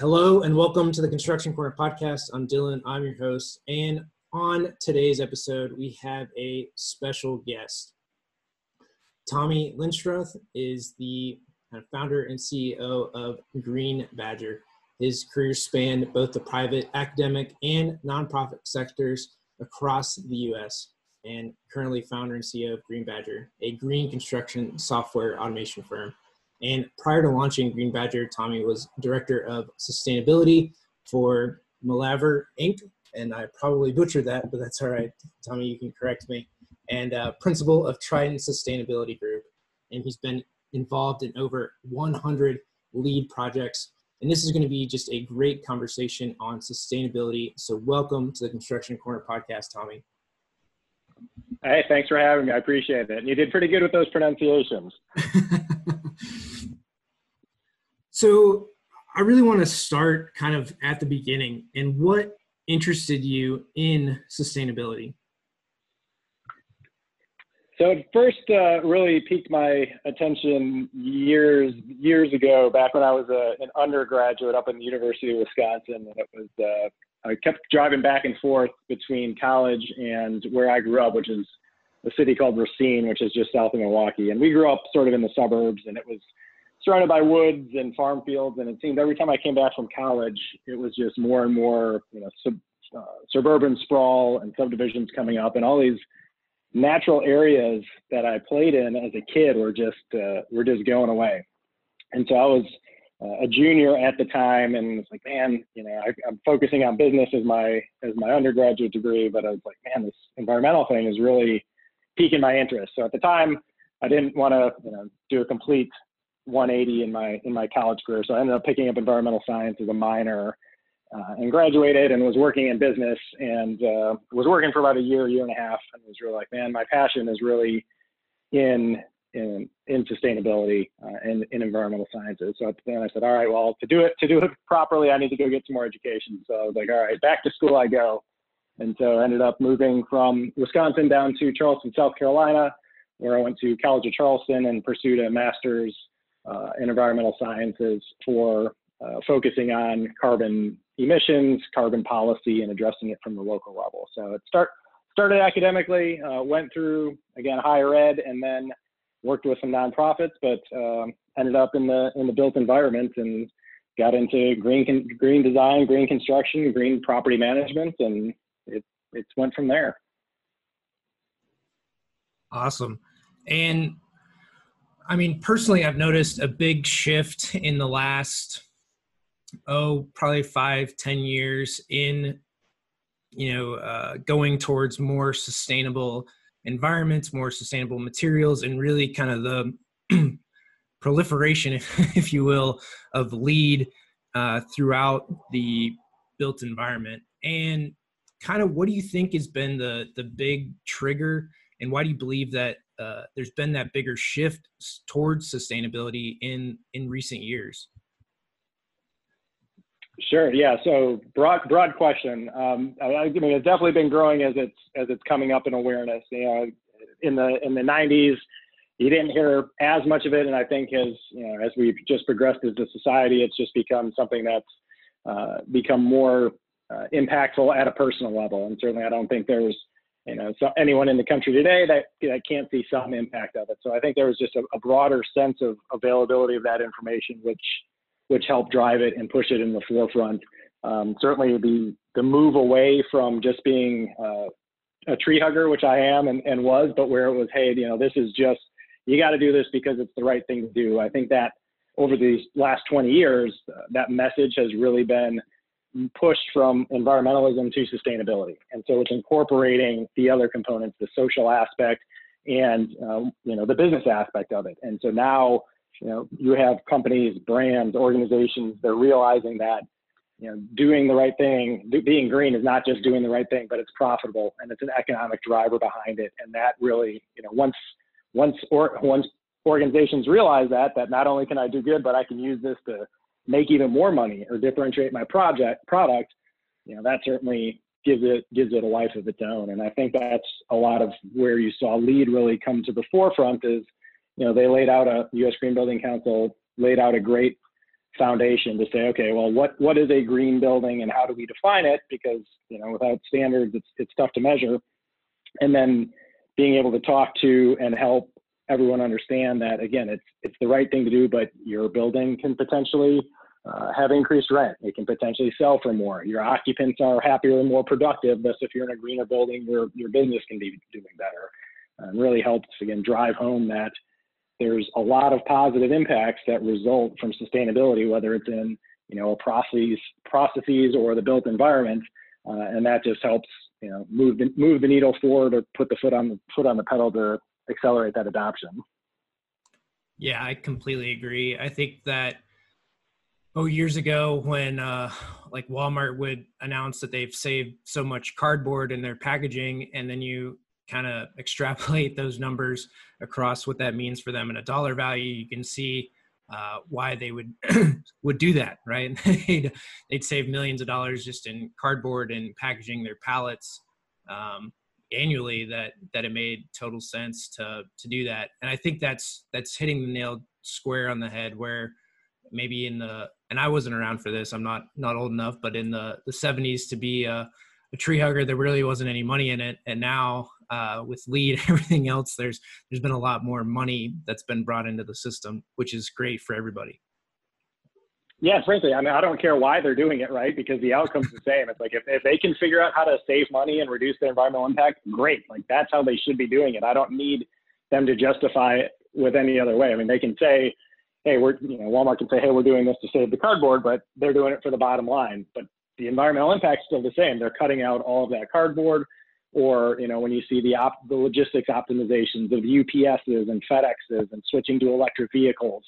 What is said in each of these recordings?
Hello and welcome to the Construction Corner podcast. I'm Dylan, I'm your host. And on today's episode, we have a special guest. Tommy Linstroth is the founder and CEO of Green Badger. His career spanned both the private, academic, and nonprofit sectors across the U.S. and currently founder and CEO of Green Badger, a green construction software automation firm. And prior to launching Green Badger, Tommy was director of sustainability for Melaver Inc. And I probably butchered that, but that's all right. Tommy, you can correct me. And uh, principal of Trident Sustainability Group. And he's been involved in over 100 LEED projects. And this is going to be just a great conversation on sustainability. So, welcome to the Construction Corner podcast, Tommy. Hey, thanks for having me. I appreciate it. And you did pretty good with those pronunciations. so, I really want to start kind of at the beginning and what interested you in sustainability? So it first uh, really piqued my attention years years ago, back when I was a, uh, an undergraduate up in the University of Wisconsin, and it was uh, I kept driving back and forth between college and where I grew up, which is a city called Racine, which is just south of Milwaukee. And we grew up sort of in the suburbs, and it was surrounded by woods and farm fields. And it seemed every time I came back from college, it was just more and more, you know, sub, uh, suburban sprawl and subdivisions coming up, and all these natural areas that I played in as a kid were just uh, were just going away. And so I was uh, a junior at the time, and it's like, man, you know, I, am focusing on business as my as my undergraduate degree, but I was like, man, this environmental thing is really piquing my interest. So at the time, I didn't want to you know do a complete 180 in my in my college career, so I ended up picking up environmental science as a minor uh, and graduated and was working in business and uh, was working for about a year, year and a half, and was really like, man, my passion is really in in in sustainability uh, and in environmental sciences. So then I said, all right, well, to do it to do it properly, I need to go get some more education. So I was like, all right, back to school I go. And so I ended up moving from Wisconsin down to Charleston, South Carolina, where I went to College of Charleston and pursued a master's uh, in environmental sciences for uh, focusing on carbon emissions, carbon policy, and addressing it from the local level. So it start, started academically, uh, went through, again, higher ed, and then worked with some nonprofits, but um, ended up in the, in the built environment and got into green, green design, green construction, green property management, and it, it went from there. Awesome. And I mean, personally, I've noticed a big shift in the last oh probably five ten years in you know uh, going towards more sustainable environments more sustainable materials and really kind of the proliferation if, if, you will of LEED uh, throughout the built environment. And kind of what do you think has been the the big trigger and why do you believe that uh, there's been that bigger shift towards sustainability in in recent years Sure. Yeah. So broad, broad question. Um, I, I, mean, it's definitely been growing as it's as it's coming up in awareness. You know, in the in the 90s, you didn't hear as much of it, and I think as you know, as we've just progressed as a society, it's just become something that's uh, become more uh, impactful at a personal level. And certainly, I don't think there's you know so anyone in the country today that that can't see some impact of it. So I think there was just a, a broader sense of availability of that information, which which helped drive it and push it in the forefront. Um, certainly, the the move away from just being uh, a tree hugger, which I am and, and was, but where it was, hey, you know, this is just you got to do this because it's the right thing to do. I think that over these last 20 years, uh, that message has really been pushed from environmentalism to sustainability, and so it's incorporating the other components, the social aspect, and um, you know the business aspect of it. And so now you know, you have companies, brands, organizations, they're realizing that, you know, doing the right thing, being green is not just doing the right thing, but it's profitable and it's an economic driver behind it. And that really, you know, once, once, or, once organizations realize that, that not only can I do good, but I can use this to make even more money or differentiate my project product, you know, that certainly gives it gives it a life of its own. And I think that's a lot of where you saw LEED really come to the forefront is you know, they laid out a U.S. Green Building Council laid out a great foundation to say, okay, well, what what is a green building and how do we define it? Because you know, without standards, it's it's tough to measure. And then being able to talk to and help everyone understand that again, it's it's the right thing to do, but your building can potentially uh, have increased rent. It can potentially sell for more. Your occupants are happier and more productive. Thus, if you're in a greener building, your your business can be doing better. And really helps again drive home that there's a lot of positive impacts that result from sustainability, whether it's in you know a processes processes or the built environment, uh, and that just helps you know move the move the needle forward or put the foot on the foot on the pedal to accelerate that adoption. Yeah, I completely agree. I think that oh years ago when uh, like Walmart would announce that they've saved so much cardboard in their packaging, and then you kind of extrapolate those numbers across what that means for them in a dollar value, you can see uh, why they would would do that, right? they'd, they'd save millions of dollars just in cardboard and packaging their pallets um, annually. That that it made total sense to to do that, and I think that's that's hitting the nail square on the head. Where maybe in the and I wasn't around for this. I'm not not old enough, but in the the 70s to be a, a tree hugger, there really wasn't any money in it, and now uh, with LEED, and everything else, there's there's been a lot more money that's been brought into the system, which is great for everybody. Yeah, frankly, I mean, I don't care why they're doing it, right? Because the outcome's the same. It's like if, if they can figure out how to save money and reduce their environmental impact, great. Like that's how they should be doing it. I don't need them to justify it with any other way. I mean, they can say, hey, we're, you know, Walmart can say, hey, we're doing this to save the cardboard, but they're doing it for the bottom line. But the environmental impact's still the same. They're cutting out all of that cardboard or you know when you see the op- the logistics optimizations of UPSs and FedExes and switching to electric vehicles.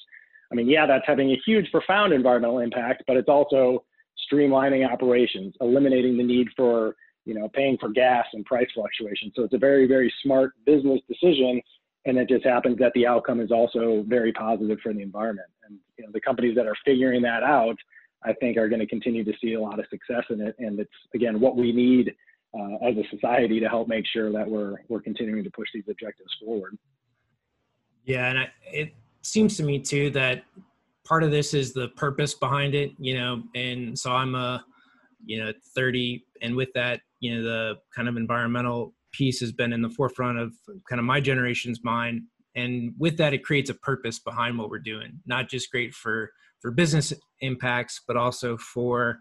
I mean, yeah, that's having a huge, profound environmental impact, but it's also streamlining operations, eliminating the need for you know paying for gas and price fluctuations. So it's a very, very smart business decision, and it just happens that the outcome is also very positive for the environment. And you know the companies that are figuring that out, I think, are going to continue to see a lot of success in it. And it's again what we need uh, as a society to help make sure that we're we're continuing to push these objectives forward. Yeah, and I, it seems to me too that part of this is the purpose behind it. You know, and so I'm a you know 30, and with that, you know, the kind of environmental piece has been in the forefront of kind of my generation's mind. And with that it creates a purpose behind what we're doing not just great for for business impacts but also for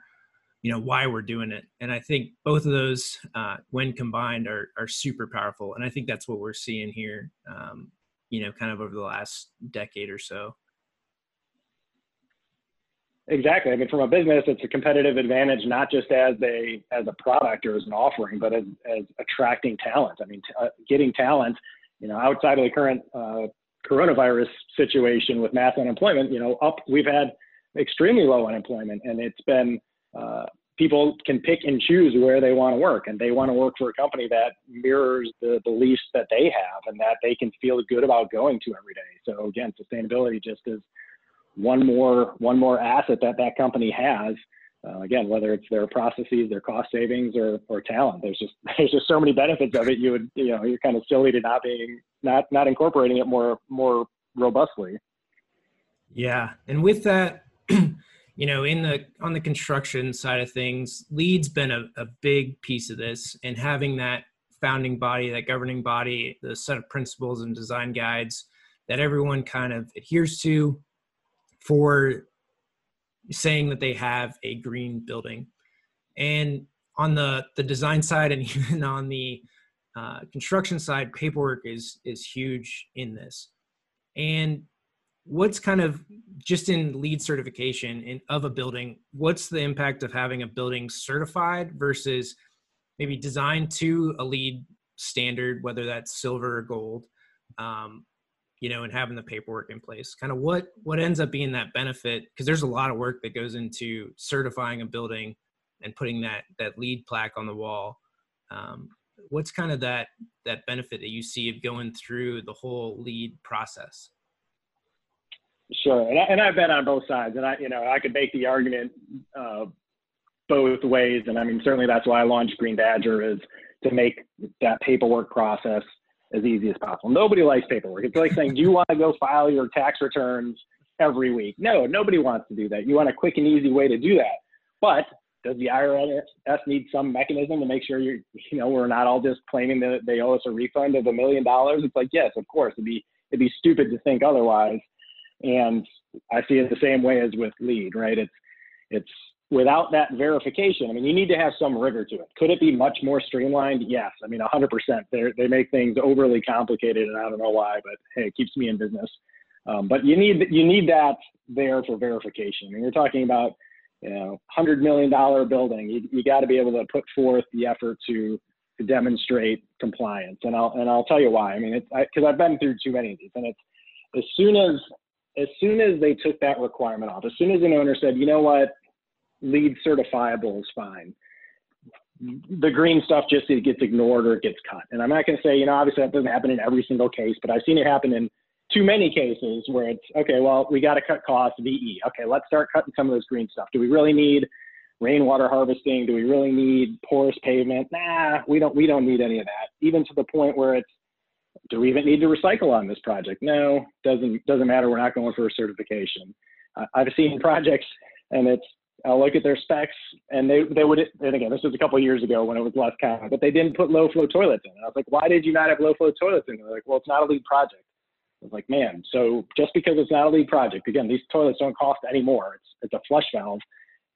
you know why we're doing it. And i think both of those uh, when combined are are super powerful. And i think that's what we're seeing here um, you know kind of over the last decade or so exactly. I mean from a business it's a competitive advantage not just as a as a product or as an offering but as, as attracting talent. I mean t- uh, getting talent you know outside of the current uh, coronavirus situation with mass unemployment you know up we've had extremely low unemployment and it's been uh, people can pick and choose where they want to work and they want to work for a company that mirrors the beliefs that they have and that they can feel good about going to every day. So again sustainability just is one more one more asset that that company has. Uh, again whether it's their processes their cost savings or or talent there's just there's just so many benefits of it. You would you know you're kind of silly to not being not not incorporating it more more robustly. Yeah. And with that you know in the on the construction side of things LEED's been a, a big piece of this and having that founding body that governing body the set of principles and design guides that everyone kind of adheres to for saying that they have a green building. And on the the design side and even on the uh, construction side paperwork is is huge in this. And what's kind of just in LEED certification in, of a building what's the impact of having a building certified versus maybe designed to a LEED standard whether that's silver or gold? Um, you know and having the paperwork in place kind of what what ends up being that benefit because there's a lot of work that goes into certifying a building and putting that that LEED plaque on the wall. Um, what's kind of that that benefit that you see of going through the whole LEED process? Sure, and, I, and I've been on both sides, and I, you know, I could make the argument uh, both ways, and I mean, certainly that's why I launched Green Badger is to make that paperwork process as easy as possible. Nobody likes paperwork. It's like saying, do you want to go file your tax returns every week. No, nobody wants to do that. You want a quick and easy way to do that. But does the IRS need some mechanism to make sure you're, you know, we're not all just claiming that they owe us a refund of a million dollars? It's like, yes, of course. It'd be it'd be stupid to think otherwise. And I see it the same way as with LEED, right? It's it's without that verification. I mean, you need to have some rigor to it. Could it be much more streamlined? Yes. I mean, 100%. They they make things overly complicated, and I don't know why, but hey, it keeps me in business. Um, but you need you need that there for verification. I mean, you're talking about you know, hundred million dollar building. You, you got to be able to put forth the effort to to demonstrate compliance, and I'll and I'll tell you why. I mean, it's because I've been through too many of these, and it's as soon as as soon as they took that requirement off, as soon as an owner said, you know what, LEED certifiable is fine. The green stuff just it gets ignored or it gets cut. And I'm not going to say, you know, obviously that doesn't happen in every single case, but I've seen it happen in too many cases where it's okay, well, we got to cut costs, VE. Okay, let's start cutting some of this green stuff. Do we really need rainwater harvesting? Do we really need porous pavement? Nah, we don't we don't need any of that. Even to the point where it's do we even need to recycle on this project? No, doesn't doesn't matter. We're not going for a certification. I've seen projects and it's I'll look at their specs and they they would and again this was a couple years ago when it was less common, but they didn't put low flow toilets in. And I was like, why did you not have low flow toilets in? They're like, well, it's not a LEED project. I was like, man, so just because it's not a LEED project, again, these toilets don't cost any more. It's it's a flush valve.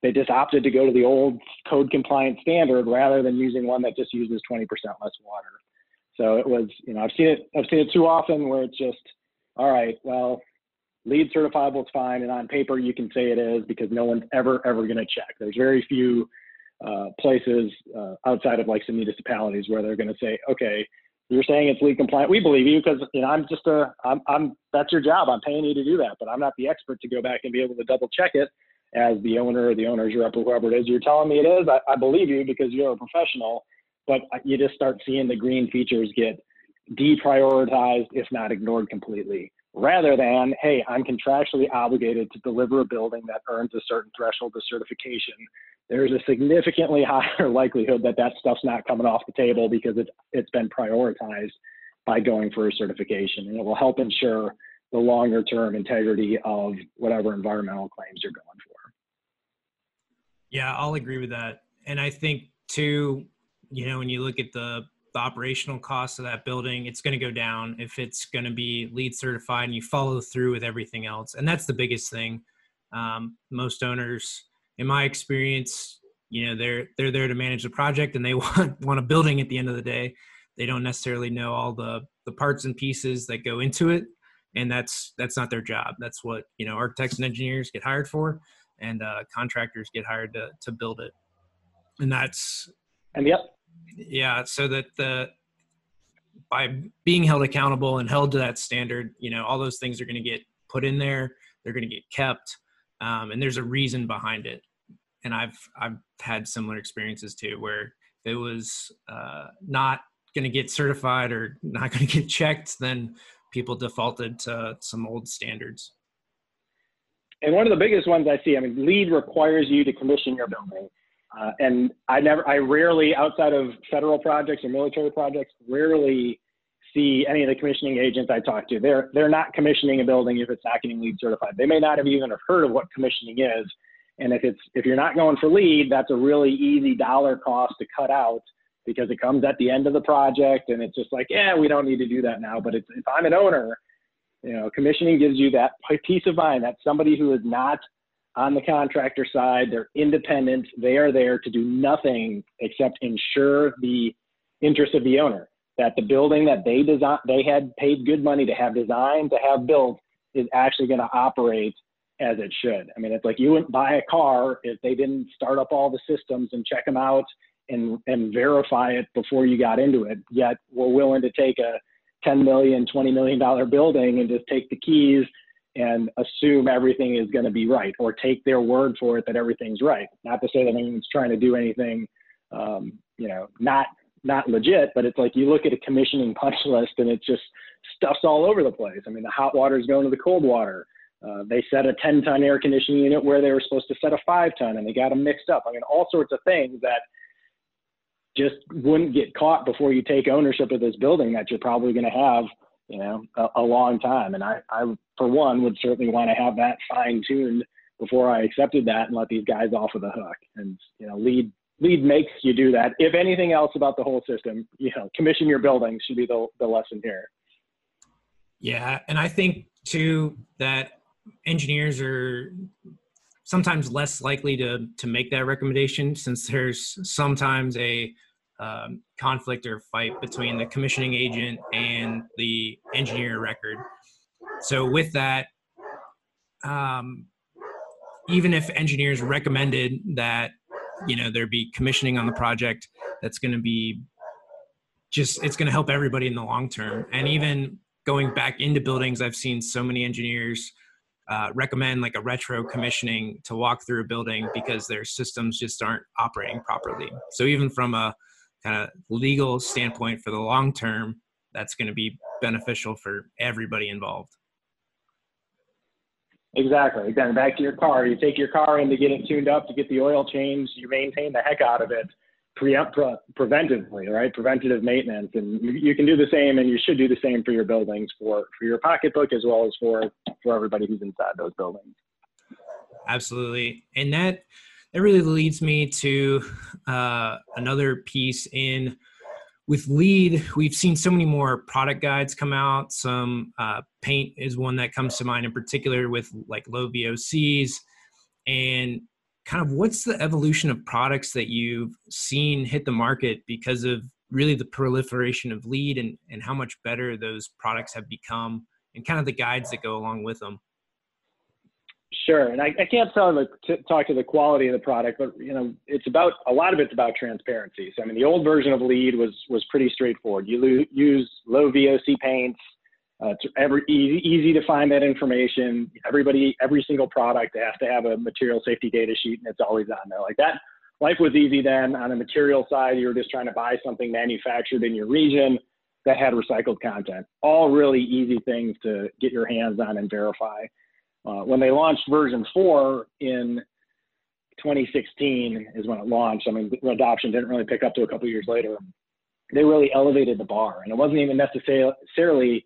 They just opted to go to the old code compliant standard rather than using one that just uses 20% less water. So it was, you know, I've seen it, I've seen it too often where it's just, all right, well, LEED certifiable is fine, and on paper you can say it is because no one's ever ever going to check. There's very few uh, places uh, outside of like some municipalities where they're going to say, okay, you're saying it's LEED compliant. We believe you because you know I'm just a I'm I'm that's your job. I'm paying you to do that, but I'm not the expert to go back and be able to double check it as the owner or the owner's rep or whoever it is. You're telling me it is. I, I believe you because you're a professional, but you just start seeing the green features get deprioritized, if not ignored completely, rather than, hey, I'm contractually obligated to deliver a building that earns a certain threshold of certification. There's a significantly higher likelihood that that stuff's not coming off the table because it's, it's been prioritized by going for a certification. And it will help ensure the longer term integrity of whatever environmental claims you're going for. Yeah, I'll agree with that. And I think, too, you know, when you look at the the operational cost of that building it's going to go down if it's going to be LEED certified and you follow through with everything else. And that's the biggest thing. Um, most owners in my experience you know they're they're there to manage the project and they want want a building at the end of the day. They don't necessarily know all the the parts and pieces that go into it. And that's that's not their job. That's what you know architects and engineers get hired for and uh, contractors get hired to to build it. And that's and yep yeah so that the by being held accountable and held to that standard you know all those things are going to get put in there they're going to get kept um, and there's a reason behind it. And i've i've had similar experiences too where it was uh, not going to get certified or not going to get checked then people defaulted to some old standards. And one of the biggest ones i see i mean LEED requires you to commission your building uh, and I never, I rarely, outside of federal projects or military projects, rarely see any of the commissioning agents I talk to. They're they're not commissioning a building if it's not getting LEED certified. They may not have even heard of what commissioning is. And if it's if you're not going for LEED, that's a really easy dollar cost to cut out because it comes at the end of the project and it's just like, yeah, we don't need to do that now. But if I'm an owner, you know, commissioning gives you that peace of mind that somebody who is not on the contractor side. They're independent. They are there to do nothing except ensure the interest of the owner that the building that they design they had paid good money to have designed to have built is actually going to operate as it should. I mean, it's like you wouldn't buy a car if they didn't start up all the systems and check them out and and verify it before you got into it. Yet we're willing to take a 10 million, 20 million dollar building and just take the keys and assume everything is going to be right or take their word for it that everything's right. Not to say that anyone's trying to do anything, um, you know, not not legit, but it's like you look at a commissioning punch list and it's just stuff's all over the place. I mean, the hot water is going to the cold water. Uh, they set a 10 ton air conditioning unit where they were supposed to set a five ton and they got them mixed up. I mean, all sorts of things that just wouldn't get caught before you take ownership of this building that you're probably going to have you know, a, a long time. And I, I, for one, would certainly want to have that fine tuned before I accepted that and let these guys off of the hook. And, you know, LEED LEED makes you do that. If anything else about the whole system, you know, commission your buildings should be the, the lesson here. Yeah. And I think too that engineers are sometimes less likely to to make that recommendation since there's sometimes a um, conflict or fight between the commissioning agent and the engineer record. So with that, um, even if engineers recommended that you know there be commissioning on the project, that's going to be just it's going to help everybody in the long term. And even going back into buildings, I've seen so many engineers uh, recommend like a retro commissioning to walk through a building because their systems just aren't operating properly. So even from a kind of legal standpoint for the long term, that's going to be beneficial for everybody involved. Exactly. Again, back to your car. You take your car in to get it tuned up, to get the oil changed. You maintain the heck out of it pre- pre- preventively, right? Preventative maintenance, and you, you, can do the same, and you should do the same for your buildings, for for your pocketbook as well as for for everybody who's inside those buildings. Absolutely, and that that really leads me to uh, another piece in with LEED we've seen so many more product guides come out. Some uh, paint is one that comes to mind in particular with like low vocs and kind of what's the evolution of products that you've seen hit the market because of really the proliferation of LEED and, and how much better those products have become and kind of the guides that go along with them Sure, and I, I can't tell the, talk to the quality of the product, but you know, it's about a lot of it's about transparency. So I mean, the old version of LEED was was pretty straightforward. You lo- use low VOC paints, uh, it's every, easy, easy to find that information. Everybody, every single product has to have a material safety data sheet, and it's always on there. Like that, life was easy then. On the material side, you were just trying to buy something manufactured in your region that had recycled content. All really easy things to get your hands on and verify. Uh, when they launched version four in 2016 is when it launched. I mean, adoption didn't really pick up to a couple years later. They really elevated the bar, and it wasn't even necessarily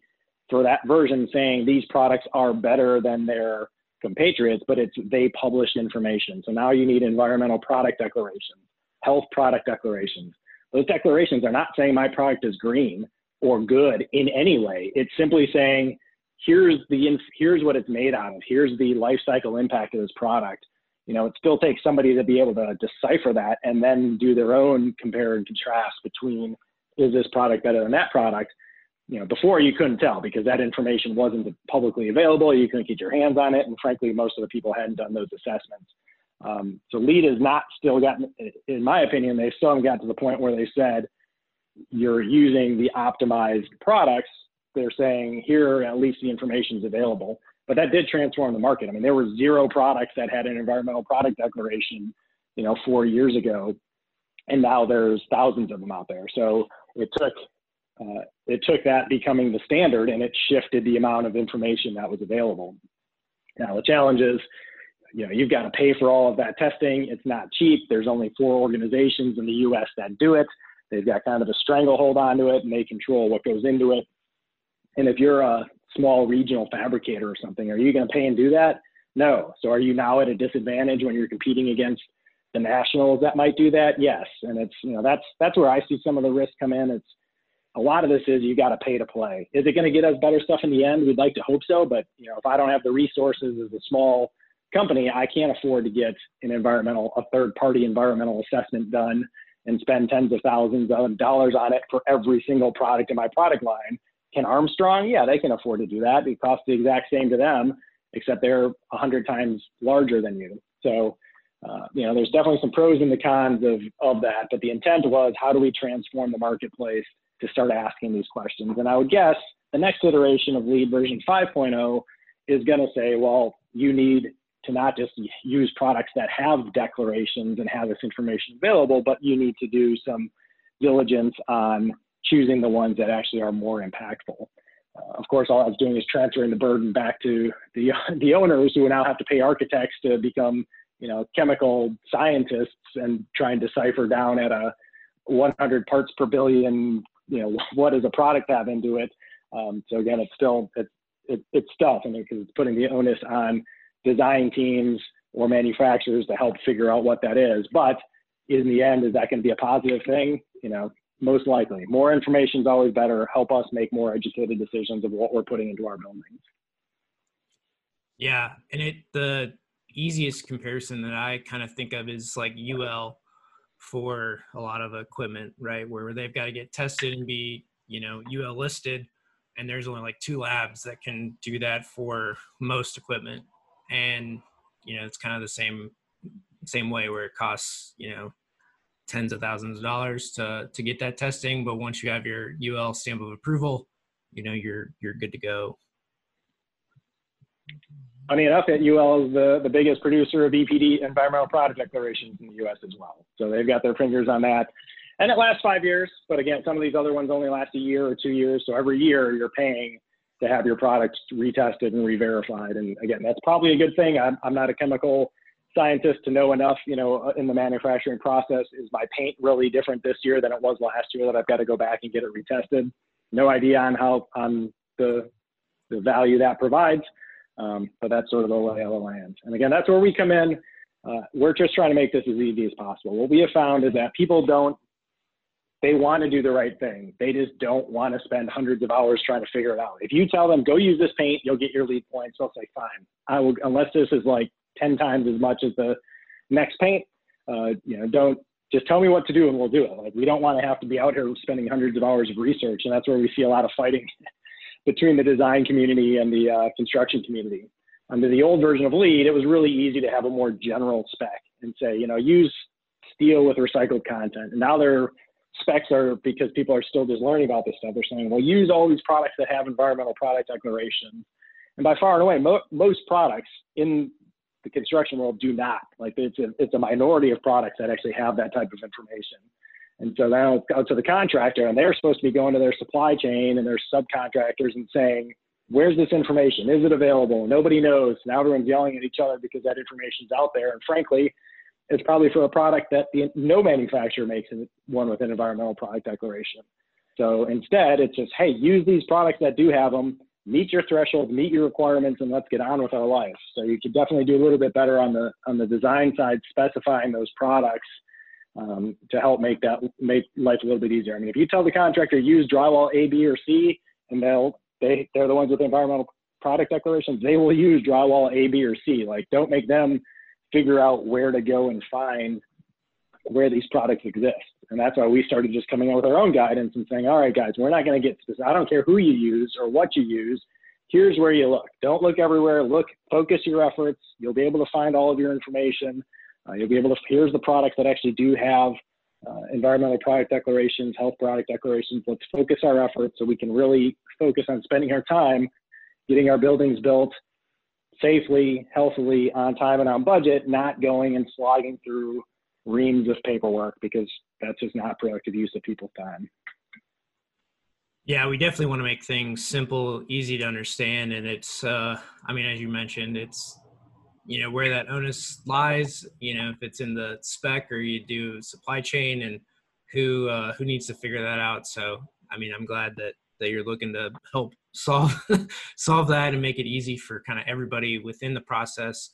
for that version saying these products are better than their compatriots, but it's they published information. So now you need environmental product declarations, health product declarations. Those declarations are not saying my product is green or good in any way. It's simply saying here's the here's what it's made out of. Here's the life cycle impact of this product. You know, it still takes somebody to be able to decipher that and then do their own compare and contrast between is this product better than that product you know, before you couldn't tell because that information wasn't publicly available. You couldn't get your hands on it, and frankly, most of the people hadn't done those assessments. Um, so LEED has not still gotten, in my opinion, they still haven't gotten to the point where they said you're using the optimized products. They're saying here at least the information is available. But that did transform the market. I mean, there were zero products that had an environmental product declaration, you know, four years ago, and now there's thousands of them out there. So it took uh, it took that becoming the standard and it shifted the amount of information that was available. Now the challenge is, you know, you've got to pay for all of that testing. It's not cheap. There's only four organizations in the U.S. that do it. They've got kind of a stranglehold onto it and they control what goes into it. And if you're a small regional fabricator or something, are you going to pay and do that? No. So are you now at a disadvantage when you're competing against the nationals that might do that? Yes. And it's, you know, that's, that's where I see some of the risks come in. It's, a lot of this is you got to pay to play. Is it going to get us better stuff in the end? We'd like to hope so, but you know, if I don't have the resources as a small company, I can't afford to get an environmental, a third-party environmental assessment done and spend tens of thousands of dollars on it for every single product in my product line. Can Armstrong? Yeah, they can afford to do that. It costs the exact same to them, except they're a hundred times larger than you. So, uh, you know, there's definitely some pros and the cons of of that. But the intent was, how do we transform the marketplace to start asking these questions. And I would guess the next iteration of LEED version 5.0 is going to say, well, you need to not just use products that have declarations and have this information available, but you need to do some diligence on choosing the ones that actually are more impactful. Uh, of course, all I was doing is transferring the burden back to the, the owners who now have to pay architects to become, you know, chemical scientists and try and decipher down at a 100 parts per billion you know what does a product have into it Um, so again, it's still it's it, it's tough, and because it's putting the onus on design teams or manufacturers to help figure out what that is. But in the end, is that going to be a positive thing? You know, most likely. More information is always better. Help us make more educated decisions of what we're putting into our buildings. Yeah, and it the easiest comparison that I kind of think of is like UL for a lot of equipment, right? Where they've got to get tested and be, you know, UL listed, and there's only like two labs that can do that for most equipment, and you know, it's kind of the same same way where it costs, you know, tens of thousands of dollars to to get that testing, but once you have your UL stamp of approval, you know, you're you're good to go. Funny enough, that UL is the, the biggest producer of EPD environmental product declarations in the U.S. as well. So they've got their fingers on that. And it lasts five years, but again, some of these other ones only last a year or two years. So every year you're paying to have your products retested and re-verified. And again, that's probably a good thing. I'm, I'm not a chemical scientist to know enough, you know, in the manufacturing process. Is my paint really different this year than it was last year that I've got to go back and get it retested? No idea on how on the the value that provides. Um, but that's sort of the lay of the land. And again, that's where we come in. Uh, we're just trying to make this as easy as possible. What we have found is that people don't, they want to do the right thing. They just don't want to spend hundreds of hours trying to figure it out. If you tell them, go use this paint, you'll get your LEED points, they'll say, fine. I will, unless this is like 10 times as much as the next paint, uh, you know, don't, just tell me what to do and we'll do it. Like we don't want to have to be out here spending hundreds of hours of research. And that's where we see a lot of fighting between the design community and the uh, construction community. Under the old version of LEED, it was really easy to have a more general spec and say, you know, use steel with recycled content. And now their specs are because people are still just learning about this stuff. They're saying, well, use all these products that have environmental product declarations. And by far and away, mo- most products in the construction world do not. Like it's a, it's a minority of products that actually have that type of information. And so now uh, it's out to the contractor, and they're supposed to be going to their supply chain and their subcontractors and saying, Where's this information? Is it available? Nobody knows. Now everyone's yelling at each other because that information's out there. And frankly, it's probably for a product that the, no manufacturer makes one with an environmental product declaration. So instead, it's just, hey, use these products that do have them, meet your thresholds, meet your requirements, and let's get on with our life. So you could definitely do a little bit better on the on the design side, specifying those products um, to help make that make life a little bit easier. I mean, if you tell the contractor use drywall A, B, or C, and they'll they they're the ones with the environmental product declarations, they will use drywall A, B, or C. Like, don't make them figure out where to go and find where these products exist. And that's why we started just coming out with our own guidance and saying, all right, guys, we're not going to get specific. I don't care who you use or what you use. Here's where you look. Don't look everywhere. Look, focus your efforts. You'll be able to find all of your information. Uh, you'll be able to, here's the products that actually do have uh, environmental product declarations, health product declarations. Let's focus our efforts so we can really focus on spending our time getting our buildings built safely, healthily, on time and on budget, not going and slogging through reams of paperwork because that's just not productive use of people's time. Yeah, we definitely want to make things simple, easy to understand, and it's. Uh, I mean, as you mentioned, it's you know where that onus lies you know if it's in the spec or you do supply chain and who uh, who needs to figure that out so i mean i'm glad that that you're looking to help solve solve that and make it easy for kind of everybody within the process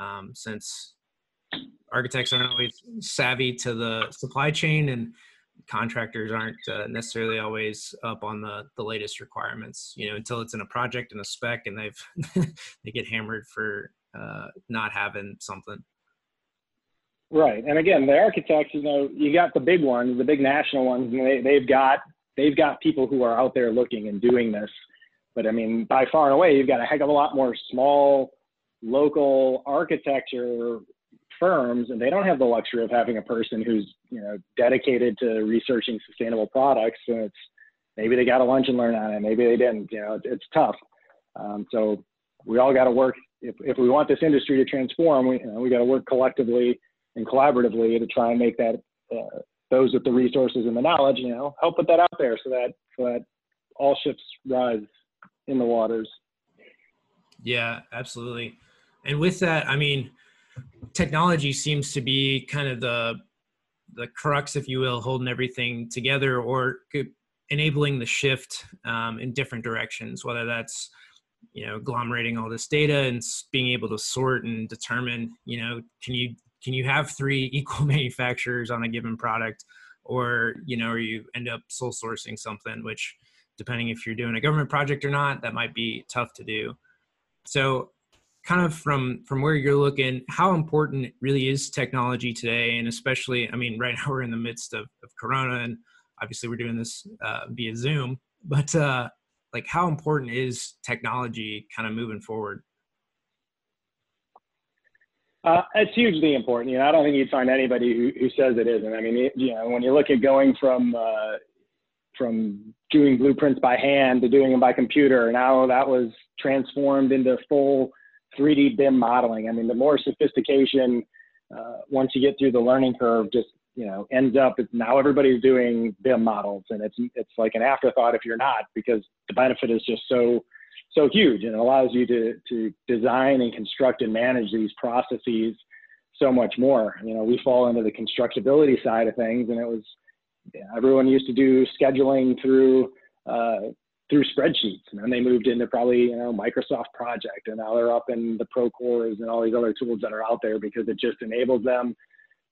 um, since architects aren't always savvy to the supply chain and contractors aren't uh, necessarily always up on the the latest requirements you know until it's in a project and a spec and they've they get hammered for uh, not having something. Right, and again, the architects, you know, you got the big ones, the big national ones, and they, they've got they've got people who are out there looking and doing this. But I mean, by far and away, you've got a heck of a lot more small, local architecture firms, and they don't have the luxury of having a person who's you know dedicated to researching sustainable products. And it's maybe they got a lunch and learn on it, maybe they didn't. You know, it's tough. Um, so we all got to work if, if we want this industry to transform, we, you know, we got to work collectively and collaboratively to try and make that uh, those with the resources and the knowledge, you know, help put that out there so that so that all ships rise in the waters. Yeah, absolutely. And with that, I mean, technology seems to be kind of the the crux, if you will, holding everything together, or enabling the shift um, in different directions, whether that's you know agglomerating all this data and being able to sort and determine you know can you can you have three equal manufacturers on a given product? Or you know or you end up sole sourcing something which depending if you're doing a government project or not that might be tough to do. So kind of from from where you're looking how important really is technology today and especially i mean right now we're in the midst of, of corona and obviously we're doing this uh, via zoom but uh, like how important is technology kind of moving forward uh, it's hugely important. You know, I don't think you'd find anybody who, who says it isn't. I mean, you know, when you look at going from uh, from doing blueprints by hand to doing them by computer, now that was transformed into full 3D BIM modeling. I mean, the more sophistication uh, once you get through the learning curve, just you know, ends up now everybody's doing BIM models, and it's it's like an afterthought if you're not, because the benefit is just so so huge and it allows you to, to design and construct and manage these processes so much more. You know, we fall into the constructability side of things and it was, everyone used to do scheduling through, uh, through spreadsheets and then they moved into probably, you know, Microsoft project and now they're up in the Procores and all these other tools that are out there because it just enables them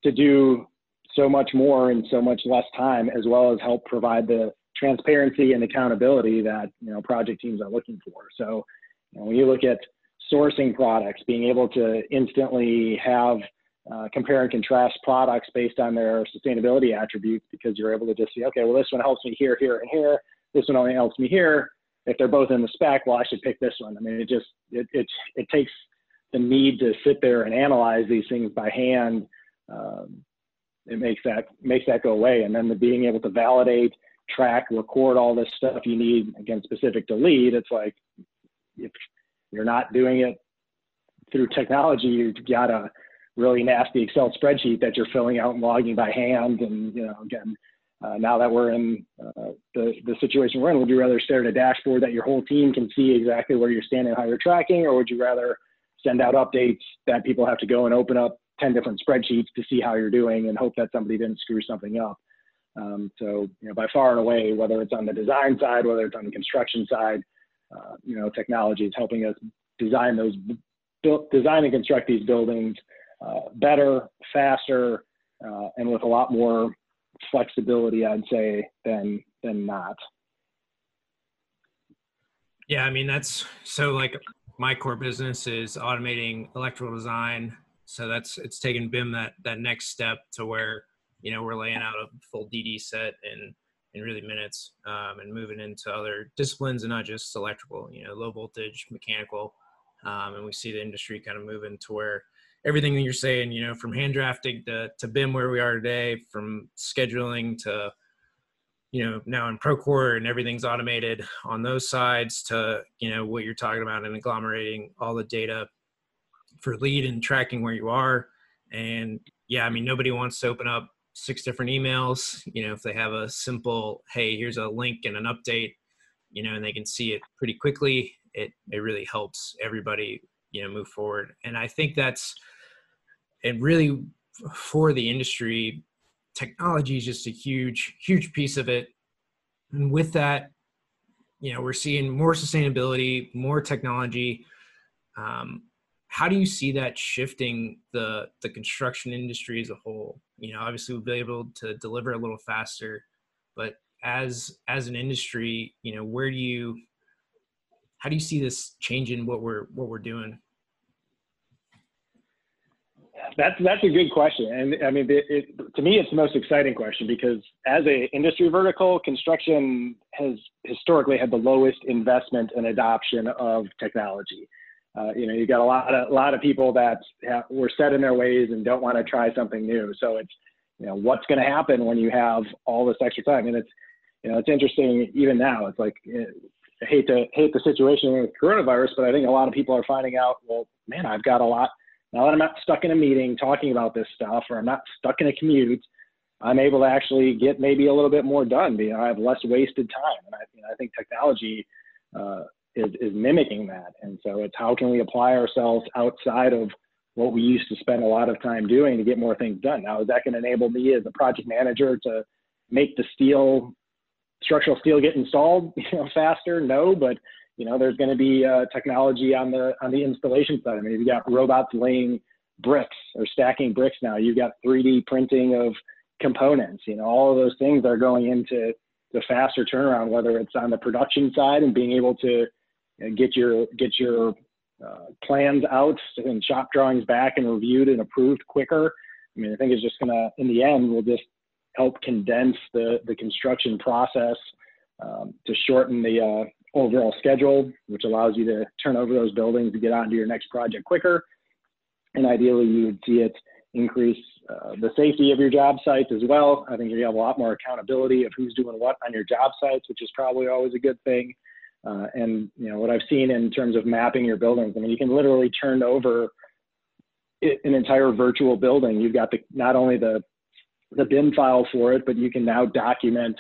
to do so much more in so much less time as well as help provide the transparency and accountability that you know project teams are looking for. So you know, when you look at sourcing products, being able to instantly have uh, compare and contrast products based on their sustainability attributes because you're able to just see, okay, well, this one helps me here, here, and here. This one only helps me here. If they're both in the spec, well, I should pick this one. I mean, it just it it, it takes the need to sit there and analyze these things by hand. Um, it makes that makes that go away, and then the being able to validate track, record all this stuff you need, again, specific to LEED. it's like if you're not doing it through technology, you've got a really nasty Excel spreadsheet that you're filling out and logging by hand. And, you know, again, uh, now that we're in uh, the, the situation we're in, would you rather stare at a dashboard that your whole team can see exactly where you're standing, how you're tracking, or would you rather send out updates that people have to go and open up 10 different spreadsheets to see how you're doing and hope that somebody didn't screw something up? Um, so, you know, by far and away, whether it's on the design side, whether it's on the construction side, uh, you know, technology is helping us design those, build, design and construct these buildings uh, better, faster, uh, and with a lot more flexibility, I'd say, than than not. Yeah, I mean that's so like my core business is automating electrical design. So that's it's taken BIM that that next step to where you know we're laying out a full DD set in in really minutes um, and moving into other disciplines and not just electrical. You know, low voltage, mechanical, um, and we see the industry kind of moving to where everything that you're saying, you know, from hand drafting to to BIM where we are today, from scheduling to you know now in procore and everything's automated on those sides to you know what you're talking about and agglomerating all the data for LEED and tracking where you are. And yeah i mean nobody wants to open up six different emails you know if they have a simple hey here's a link and an update you know and they can see it pretty quickly. It it really helps everybody you know move forward. And i think that's and really for the industry technology is just a huge huge piece of it. And with that you know we're seeing more sustainability more technology. Um, how do you see that shifting the the construction industry as a whole? You know obviously we'll be able to deliver a little faster but as as an industry you know where do you how do you see this changing what we're what we're doing that's that's a good question and i mean it, it, to me it's the most exciting question because as a industry vertical construction has historically had the lowest investment and adoption of technology uh, you know, you got a lot of a lot of people that have, were set in their ways and don't want to try something new. So it's, you know, what's going to happen when you have all this extra time? And it's, you know, it's interesting even now. It's like, eh, I hate to hate the situation with coronavirus, but I think a lot of people are finding out, well, man, I've got a lot now that I'm not stuck in a meeting talking about this stuff, or I'm not stuck in a commute. I'm able to actually get maybe a little bit more done. You know, I have less wasted time, and I, you know, I think technology uh, is, is mimicking that. And so it's how can we apply ourselves outside of what we used to spend a lot of time doing to get more things done. Now, is that going to enable me as a project manager to make the steel structural steel get installed you know faster? No, but you know there's going to be uh, technology on the on the installation side. I mean, you've got robots laying bricks or stacking bricks now. You've got 3D printing of components. You know, all of those things are going into the faster turnaround, whether it's on the production side and being able to get your get your uh, plans out and shop drawings back and reviewed and approved quicker. I mean, I think it's just gonna, in the end, we'll just help condense the the construction process um, to shorten the uh, overall schedule, which allows you to turn over those buildings to get on to your next project quicker. And ideally, you would see it increase uh, the safety of your job sites as well. I think you have a lot more accountability of who's doing what on your job sites, which is probably always a good thing. Uh, and you know what I've seen in terms of mapping your buildings. I mean, you can literally turn over an entire virtual building. You've got the not only the the BIM file for it, but you can now document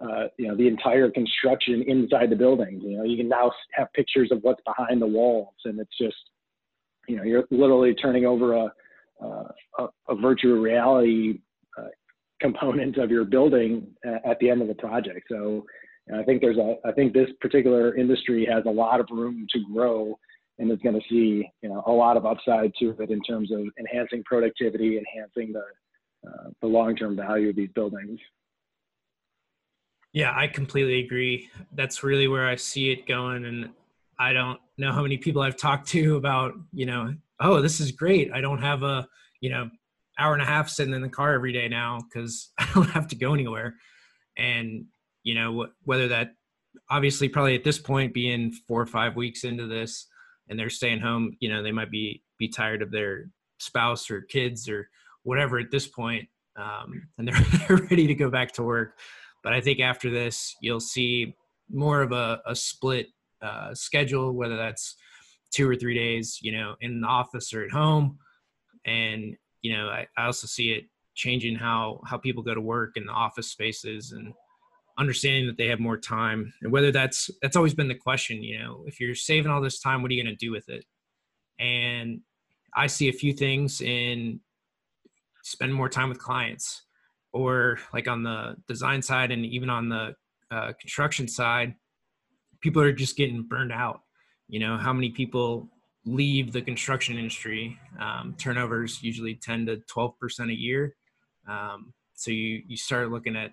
uh, you know the entire construction inside the building. You know, you can now have pictures of what's behind the walls, and it's just you know you're literally turning over a uh, a, a, virtual reality uh, component of your building at the end of the project. So I think there's a, I think this particular industry has a lot of room to grow and is going to see, you know, a lot of upside to it in terms of enhancing productivity, enhancing the, uh, the long-term value of these buildings. Yeah, I completely agree. That's really where I see it going. And I don't know how many people I've talked to about, you know, oh, this is great. I don't have a, you know, hour and a half sitting in the car every day now because I don't have to go anywhere. And, you know, whether that obviously probably at this point being four or five weeks into this and they're staying home, you know, they might be, be tired of their spouse or kids or whatever at this point, um, and they're, ready to go back to work. But I think after this, you'll see more of a, a split uh, schedule, whether that's two or three days, you know, in the office or at home. And, you know, I, I also see it changing how, how people go to work in the office spaces and understanding that they have more time and whether that's, that's always been the question, you know, if you're saving all this time, what are you going to do with it? And I see a few things in spend more time with clients or like on the design side and even on the uh, construction side, people are just getting burned out. You know how many people leave the construction industry um, turnovers usually 10 to 12 percent a year. Um, so you you start looking at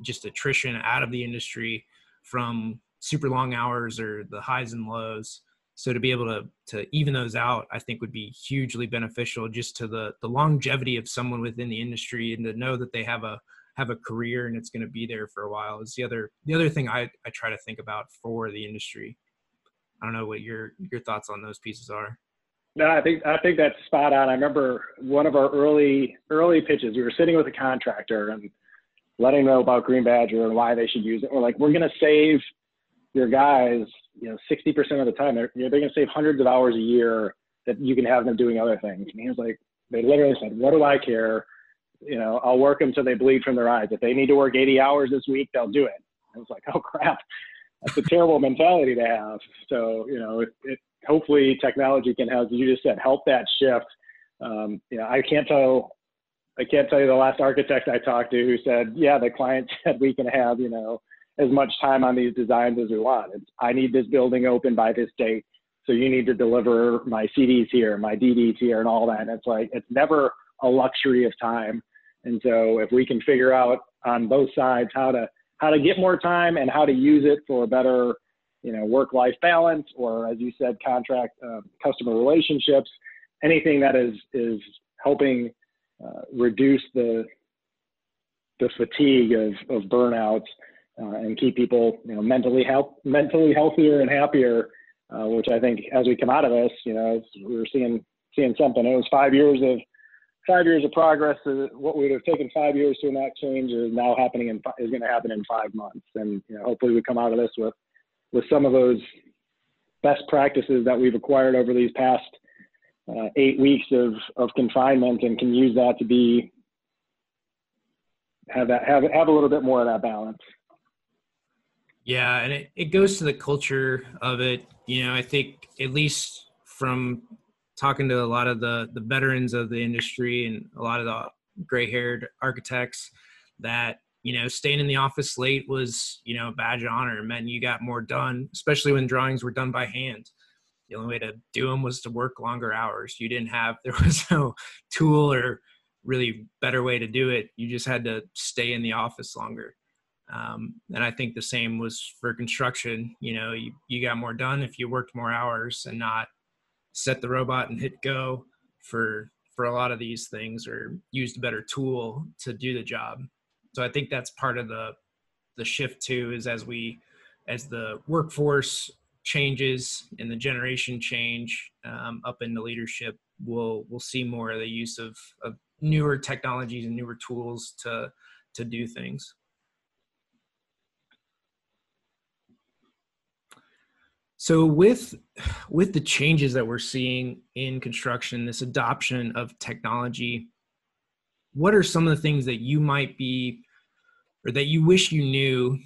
just attrition out of the industry from super long hours or the highs and lows so to be able to to even those out i think would be hugely beneficial just to the the longevity of someone within the industry and to know that they have a have a career and it's going to be there for a while is the other the other thing i i try to think about for the industry I don't know what your your thoughts on those pieces are. No, I think I think that's spot on. I remember one of our early early pitches. We were sitting with a contractor and letting them know about Green Badger and why they should use it. We're like, we're going to save your guys, you know, 60% of the time. They're, you know, they're going to save hundreds of hours a year that you can have them doing other things. And he was like, they literally said, what do I care? You know, I'll work them till they bleed from their eyes. If they need to work 80 hours this week, they'll do it. I was like, oh crap that's a terrible mentality to have. So, you know, it, it, hopefully technology can, help, you just said, help that shift. Um, you know, I can't tell, I can't tell you the last architect I talked to who said, yeah, the client said we can have, you know, as much time on these designs as we want. It's, I need this building open by this date. So you need to deliver my CDs here, my DDs here and all that. And it's like, it's never a luxury of time. And so if we can figure out on both sides how to how to get more time and how to use it for a better, you know, work-life balance, or as you said, contract uh, customer relationships, anything that is is helping uh, reduce the the fatigue of, of burnout uh, and keep people, you know, mentally health mentally healthier and happier. Uh, which I think, as we come out of this, you know, we're seeing seeing something. It was five years of five years of progress. Uh, what would have taken five years to enact change is now happening and is going to happen in five months. And you know, hopefully, we come out of this with with some of those best practices that we've acquired over these past uh, eight weeks of of confinement, and can use that to be have that have have a little bit more of that balance. Yeah, and it, it goes to the culture of it. You know, I think at least from talking to a lot of the the veterans of the industry and a lot of the gray haired architects that you know, staying in the office late was, you know, a badge of honor. It meant you got more done, especially when drawings were done by hand. The only way to do them was to work longer hours. You didn't have, there was no tool or really better way to do it. You just had to stay in the office longer. Um, and I think the same was for construction. You know, you, you got more done if you worked more hours and not set the robot and hit go for for a lot of these things or used a better tool to do the job so i think that's part of the the shift too is as we as the workforce changes and the generation change um, up into leadership we'll we'll see more of the use of, of newer technologies and newer tools to to do things so with with the changes that we're seeing in construction this adoption of technology what are some of the things that you might be or that you wish you knew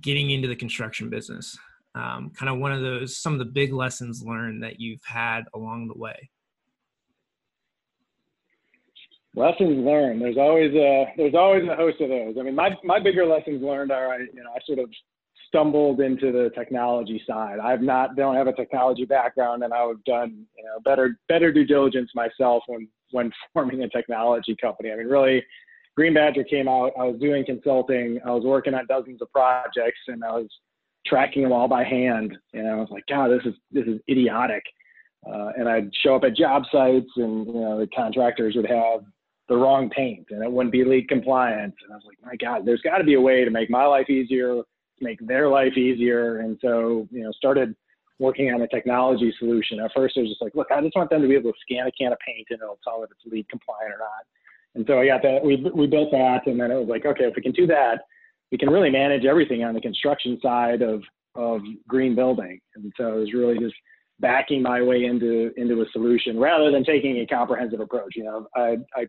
getting into the construction business? Um, kind of one of those, some of the big lessons learned that you've had along the way. Lessons learned. There's always a there's always a host of those. I mean, my my bigger lessons learned are I you know I sort of stumbled into the technology side. I've not don't have a technology background, and I would have done you know better better due diligence myself when when forming a technology company. I mean, really, Green Badger came out, I was doing consulting, I was working on dozens of projects, and I was tracking them all by hand. And I was like, God, this is this is idiotic. Uh, and I'd show up at job sites, and you know the contractors would have the wrong paint, and it wouldn't be LEED compliant. And I was like, my God, there's got to be a way to make my life easier, make their life easier. And so, you know, started working on a technology solution. At first, I was just like, look, I just want them to be able to scan a can of paint, and it'll tell if it's LEED compliant or not. And so I got that. We we built that, and then it was like, okay, if we can do that, we can really manage everything on the construction side of of green building. And so it was really just backing my way into into a solution rather than taking a comprehensive approach. You know, I, I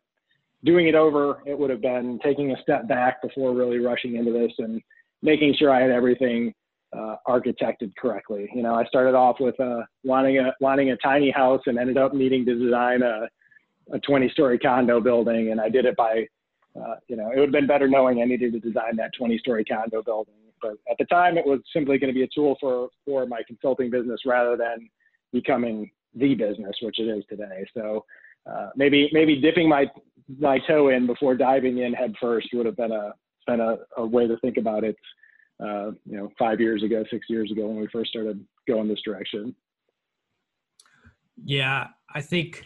doing it over, it would have been taking a step back before really rushing into this and making sure I had everything uh, architected correctly. You know, I started off with uh, wanting a wanting a tiny house and ended up needing to design a a 20 story condo building and I did it by, uh, you know, it would have been better knowing I needed to design that 20 story condo building. But at the time, it was simply going to be a tool for, for my consulting business rather than becoming the business, which it is today. So uh, maybe maybe dipping my my toe in before diving in head first would have been a been a, a way to think about it. Uh, you know, five years ago, six years ago, when we first started going this direction. Yeah, I think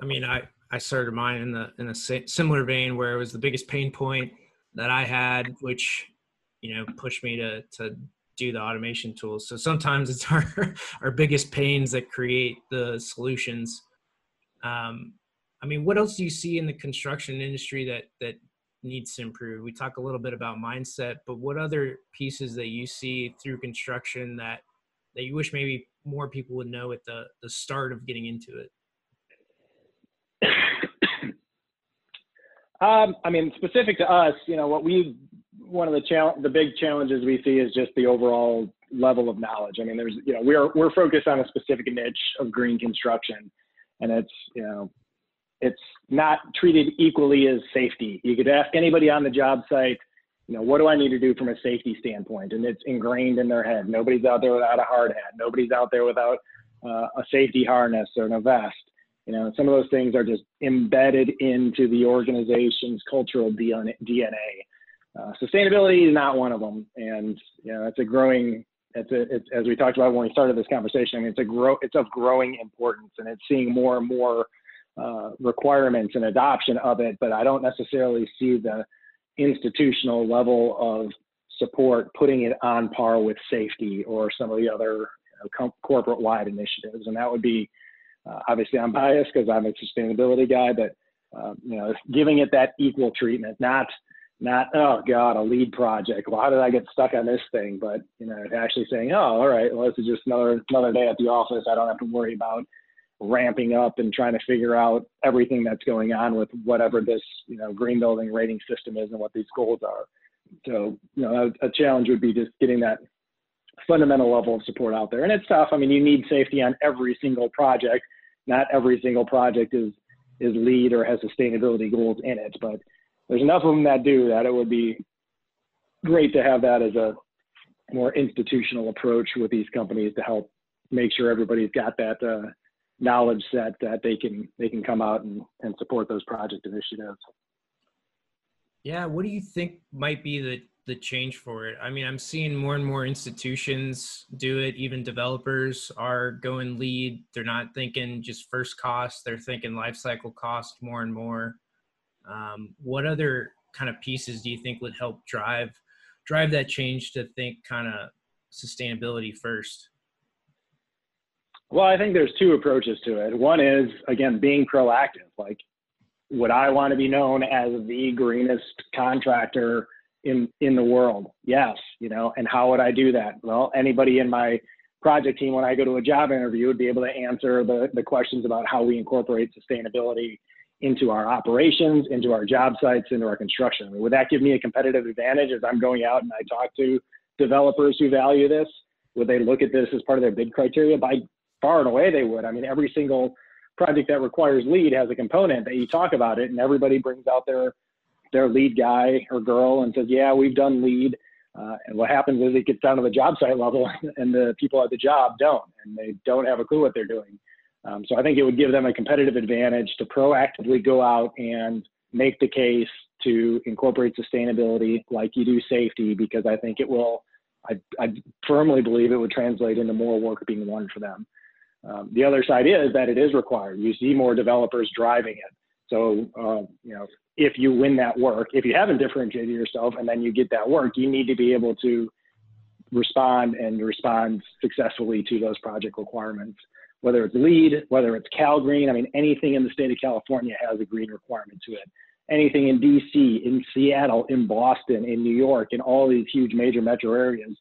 I mean, I I started mine in the in a similar vein where it was the biggest pain point that I had, which you know pushed me to to do the automation tools. So sometimes it's our our biggest pains that create the solutions. Um, I mean, what else do you see in the construction industry that that needs to improve? We talk a little bit about mindset, but what other pieces that you see through construction that that you wish maybe more people would know at the the start of getting into it? Um, I mean, specific to us, you know, what we one of the challenge, the big challenges we see is just the overall level of knowledge. I mean, there's, you know, we're we're focused on a specific niche of green construction, and it's, you know, it's not treated equally as safety. You could ask anybody on the job site, you know, what do I need to do from a safety standpoint, and it's ingrained in their head. Nobody's out there without a hard hat. Nobody's out there without uh, a safety harness or a vest. You know, some of those things are just embedded into the organization's cultural DNA. Uh, sustainability is not one of them, and you know, it's a growing. It's a, it's, as we talked about when we started this conversation. I mean, it's a grow. It's of growing importance, and it's seeing more and more uh, requirements and adoption of it. But I don't necessarily see the institutional level of support putting it on par with safety or some of the other you know, corporate wide initiatives, and that would be uh, obviously, I'm biased because I'm a sustainability guy, but uh, you know, giving it that equal treatment, not not oh god, a LEED project. Well, how did I get stuck on this thing? But you know, actually saying, oh, all right, well, this is just another another day at the office. I don't have to worry about ramping up and trying to figure out everything that's going on with whatever this you know green building rating system is and what these goals are. So you know, a, a challenge would be just getting that fundamental level of support out there. And it's tough. I mean, you need safety on every single project not every single project is is LEED or has sustainability goals in it, but there's enough of them that do that it would be great to have that as a more institutional approach with these companies to help make sure everybody's got that uh, knowledge set that they can they can come out and, and support those project initiatives. Yeah, what do you think might be the the change for it? I mean, I'm seeing more and more institutions do it. Even developers are going LEED. They're not thinking just first cost; they're thinking life cycle cost more and more. Um, what other kind of pieces do you think would help drive drive that change to think kind of sustainability first? Well, I think there's two approaches to it. One is again being proactive. Like, would I want to be known as the greenest contractor in in the world? Yes, you know. And how would I do that? Well, anybody in my project team when I go to a job interview would be able to answer the the questions about how we incorporate sustainability into our operations, into our job sites, into our construction. would that give me a competitive advantage as I'm going out and I talk to developers who value this? Would they look at this as part of their bid criteria? By far and away, they would. I mean, every single project that requires LEED has a component that you talk about it, and everybody brings out their their LEED guy or girl and says, "Yeah, we've done LEED." Uh, and what happens is it gets down to the job site level, and the people at the job don't, and they don't have a clue what they're doing. Um, so I think it would give them a competitive advantage to proactively go out and make the case to incorporate sustainability like you do safety, because I think it will, I, I firmly believe it would translate into more work being won for them. Um, the other side is that it is required. You see more developers driving it. So, uh, you know, if you win that work, if you haven't differentiated yourself and then you get that work, you need to be able to respond and respond successfully to those project requirements whether it's LEED, whether it's Cal Green. I mean, anything in the state of California has a green requirement to it. Anything in DC, in Seattle, in Boston, in New York, in all these huge major metro areas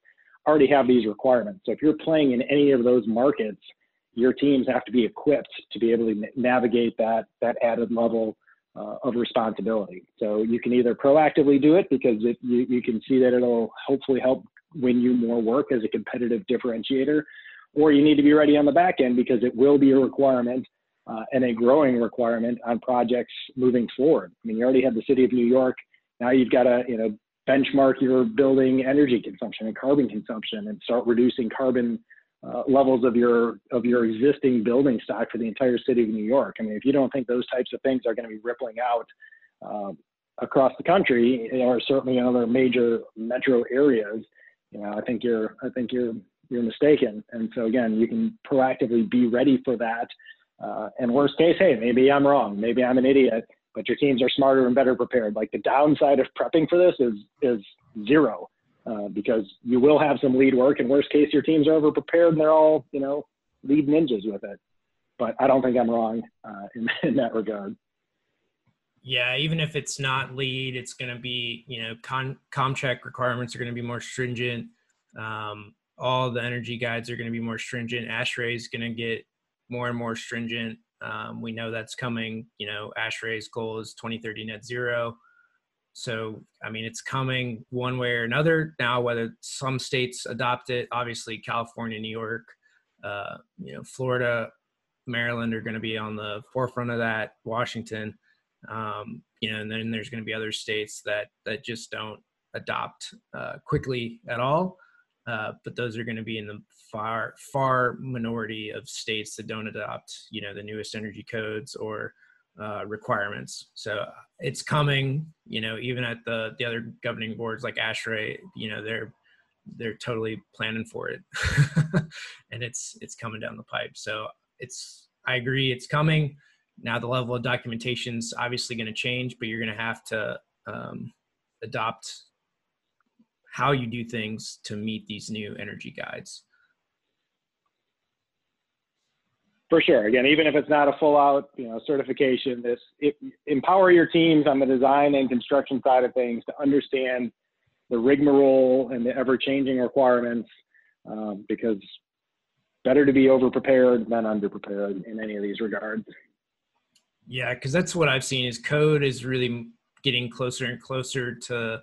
already have these requirements. So if you're playing in any of those markets, your teams have to be equipped to be able to navigate that that added level uh, of responsibility. So you can either proactively do it because it, you, you can see that it'll hopefully help win you more work as a competitive differentiator, or you need to be ready on the back end because it will be a requirement uh, and a growing requirement on projects moving forward. I mean, you already have the city of New York. Now you've got to, you know, benchmark your building energy consumption and carbon consumption and start reducing carbon uh, levels of your of your existing building stock for the entire city of New York. I mean, if you don't think those types of things are going to be rippling out uh, across the country, or certainly in other major metro areas, you know, I think you're I think you're you're mistaken. And so again, you can proactively be ready for that. Uh, and worst case, hey, maybe I'm wrong, maybe I'm an idiot, but your teams are smarter and better prepared. Like the downside of prepping for this is is zero, uh, because you will have some LEED work, and worst case, your teams are over prepared and they're all you know LEED ninjas with it. But I don't think I'm wrong uh, in, in that regard. Yeah, even if it's not LEED, it's going to be you know con- requirements are going to be more stringent. Um, all the energy guides are going to be more stringent. ASHRAE is going to get more and more stringent. Um, we know that's coming. You know, ASHRAE's goal is 2030 net zero. So, I mean, it's coming one way or another. Now, whether some states adopt it, obviously California, New York, uh, you know, Florida, Maryland are going to be on the forefront of that. Washington, um, you know, and then there's going to be other states that that just don't adopt uh, quickly at all. Uh, but those are going to be in the far far minority of states that don't adopt you know the newest energy codes or uh, requirements. So it's coming you know even at the the other governing boards like ASHRAE you know they're they're totally planning for it. And it's it's coming down the pipe. So it's i agree it's coming. Now the level of documentation's obviously going to change but you're going to have to um, adopt how you do things to meet these new energy guides. For sure. Again, even if it's not a full out, you know, certification, this it, empower your teams on the design and construction side of things to understand the rigmarole and the ever changing requirements, um, because better to be over prepared than under prepared in any of these regards. Yeah, because that's what I've seen is code is really getting closer and closer to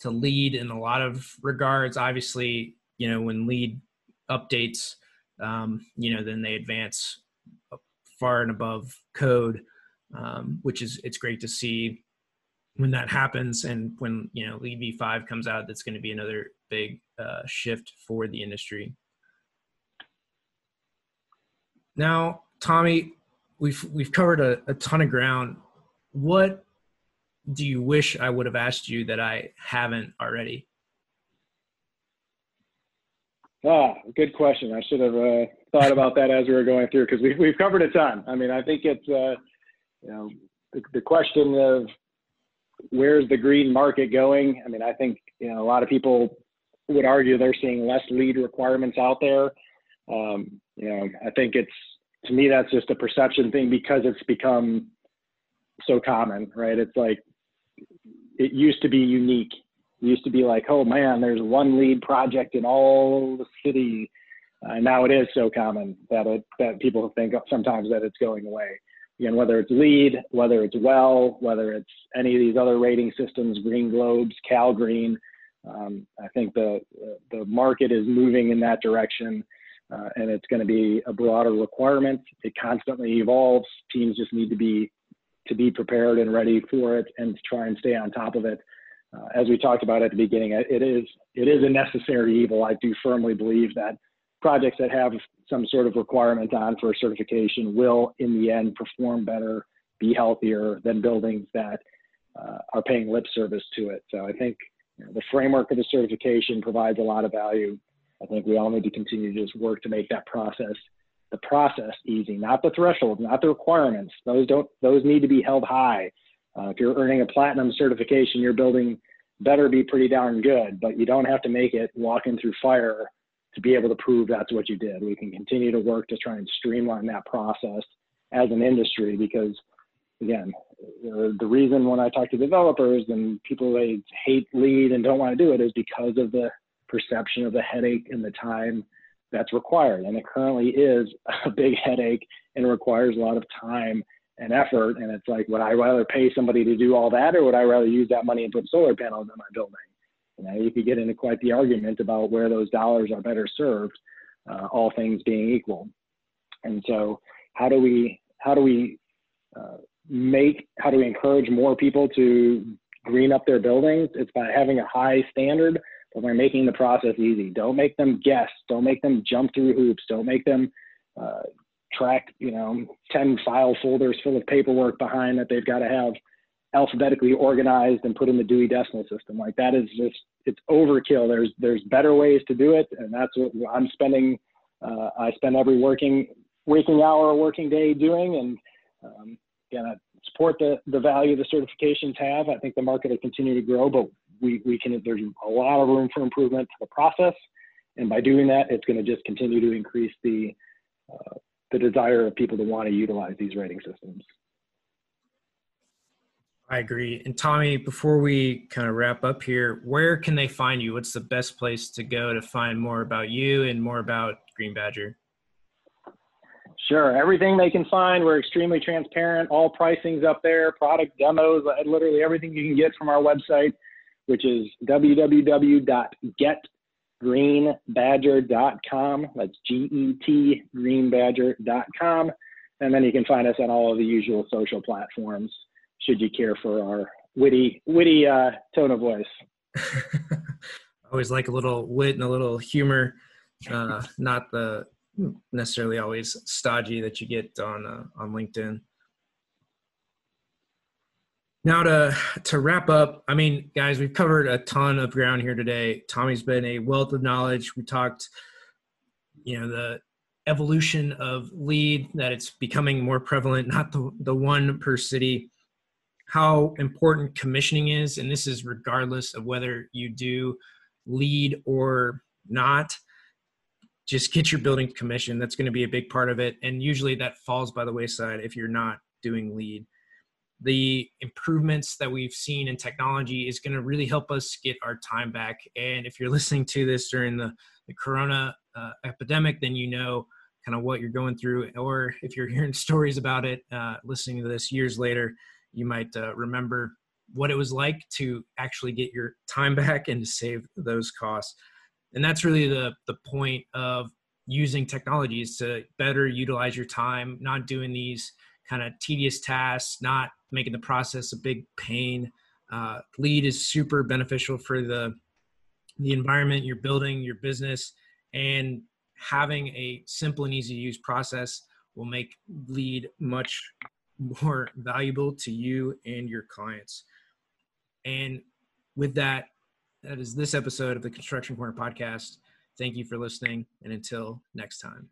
to LEED in a lot of regards. Obviously, you know, when LEED updates, um, you know, then they advance far and above code, um, which is it's great to see. when that happens and when you know LEED v5 comes out that's going to be another big uh, shift for the industry. Now tommy we've we've covered a, a ton of ground. What do you wish i would have asked you that i haven't already? Ah good question. I should have uh, thought about that as we were going through because we've, we've covered a ton i mean i think it's uh, you know the, the question of where's the green market going? I mean, I think you know a lot of people would argue they're seeing less LEED requirements out there. Um, you know, I think it's to me that's just a perception thing because it's become so common, right? It's like it used to be unique. It used to be like, oh man, there's one LEED project in all the city. Uh, now it is so common that it that people think sometimes that it's going away again, whether it's LEED, whether it's WELL, whether it's any of these other rating systems, Green Globes, Cal Green, um, I think the the market is moving in that direction, uh, and it's going to be a broader requirement. It constantly evolves. Teams just need to be to be prepared and ready for it, and to try and stay on top of it. Uh, as we talked about at the beginning, it is it is a necessary evil. I do firmly believe that projects that have some sort of requirement on for certification will, in the end, perform better, be healthier than buildings that uh, are paying lip service to it. So I think you know, the framework of the certification provides a lot of value. I think we all need to continue to just work to make that process the process easy, not the threshold, not the requirements. Those don't those need to be held high. Uh, if you're earning a platinum certification, your building better be pretty darn good, but you don't have to make it walking through fire to be able to prove that's what you did. We can continue to work to try and streamline that process as an industry because, again, the reason when I talk to developers and people they hate LEED and don't want to do it is because of the perception of the headache and the time that's required. And it currently is a big headache and requires a lot of time and effort. And it's like, would I rather pay somebody to do all that or would I rather use that money and put solar panels in my building? You know, you could get into quite the argument about where those dollars are better served, uh, all things being equal. And so, how do we how do we uh, make how do we encourage more people to green up their buildings? It's by having a high standard, but by making the process easy. Don't make them guess. Don't make them jump through hoops. Don't make them uh, track you know 10 file folders full of paperwork behind that they've got to have alphabetically organized and put in the Dewey Decimal System. Like that is just it's overkill. There's there's better ways to do it, and that's what I'm spending. Uh, I spend every working waking hour, or working day doing, and um, again, I support the the value the certifications have. I think the market will continue to grow, but we we can there's a lot of room for improvement to the process, and by doing that, it's going to just continue to increase the uh, the desire of people to want to utilize these rating systems. I agree. And Tommy, before we kind of wrap up here, where can they find you? What's the best place to go to find more about you and more about Green Badger? Sure. Everything they can find, we're extremely transparent. All pricing's up there, product demos, uh, literally everything you can get from our website, which is www.getgreenbadger.com. That's G E T greenbadger.com. And then you can find us on all of the usual social platforms should you care for our witty witty uh, tone of voice. I always like a little wit and a little humor, uh, not the necessarily always stodgy that you get on uh, on LinkedIn. Now to to wrap up, I mean, guys, we've covered a ton of ground here today. Tommy's been a wealth of knowledge. We talked, you know, the evolution of LEED that it's becoming more prevalent, not the the one per city how important commissioning is, and this is regardless of whether you do LEED or not. Just get your building commissioned. That's going to be a big part of it. And usually that falls by the wayside if you're not doing LEED. The improvements that we've seen in technology is going to really help us get our time back. And if you're listening to this during the, the corona uh, epidemic, then you know kind of what you're going through. Or if you're hearing stories about it, uh, listening to this years later, you might uh, remember what it was like to actually get your time back and to save those costs. And that's really the the point of using technologies to better utilize your time, not doing these kind of tedious tasks, not making the process a big pain. Uh, LEED is super beneficial for the the environment you're building, your business, and having a simple and easy to use process will make LEED much more valuable to you and your clients. And with that, that is this episode of the Construction Corner podcast. Thank you for listening, and until next time.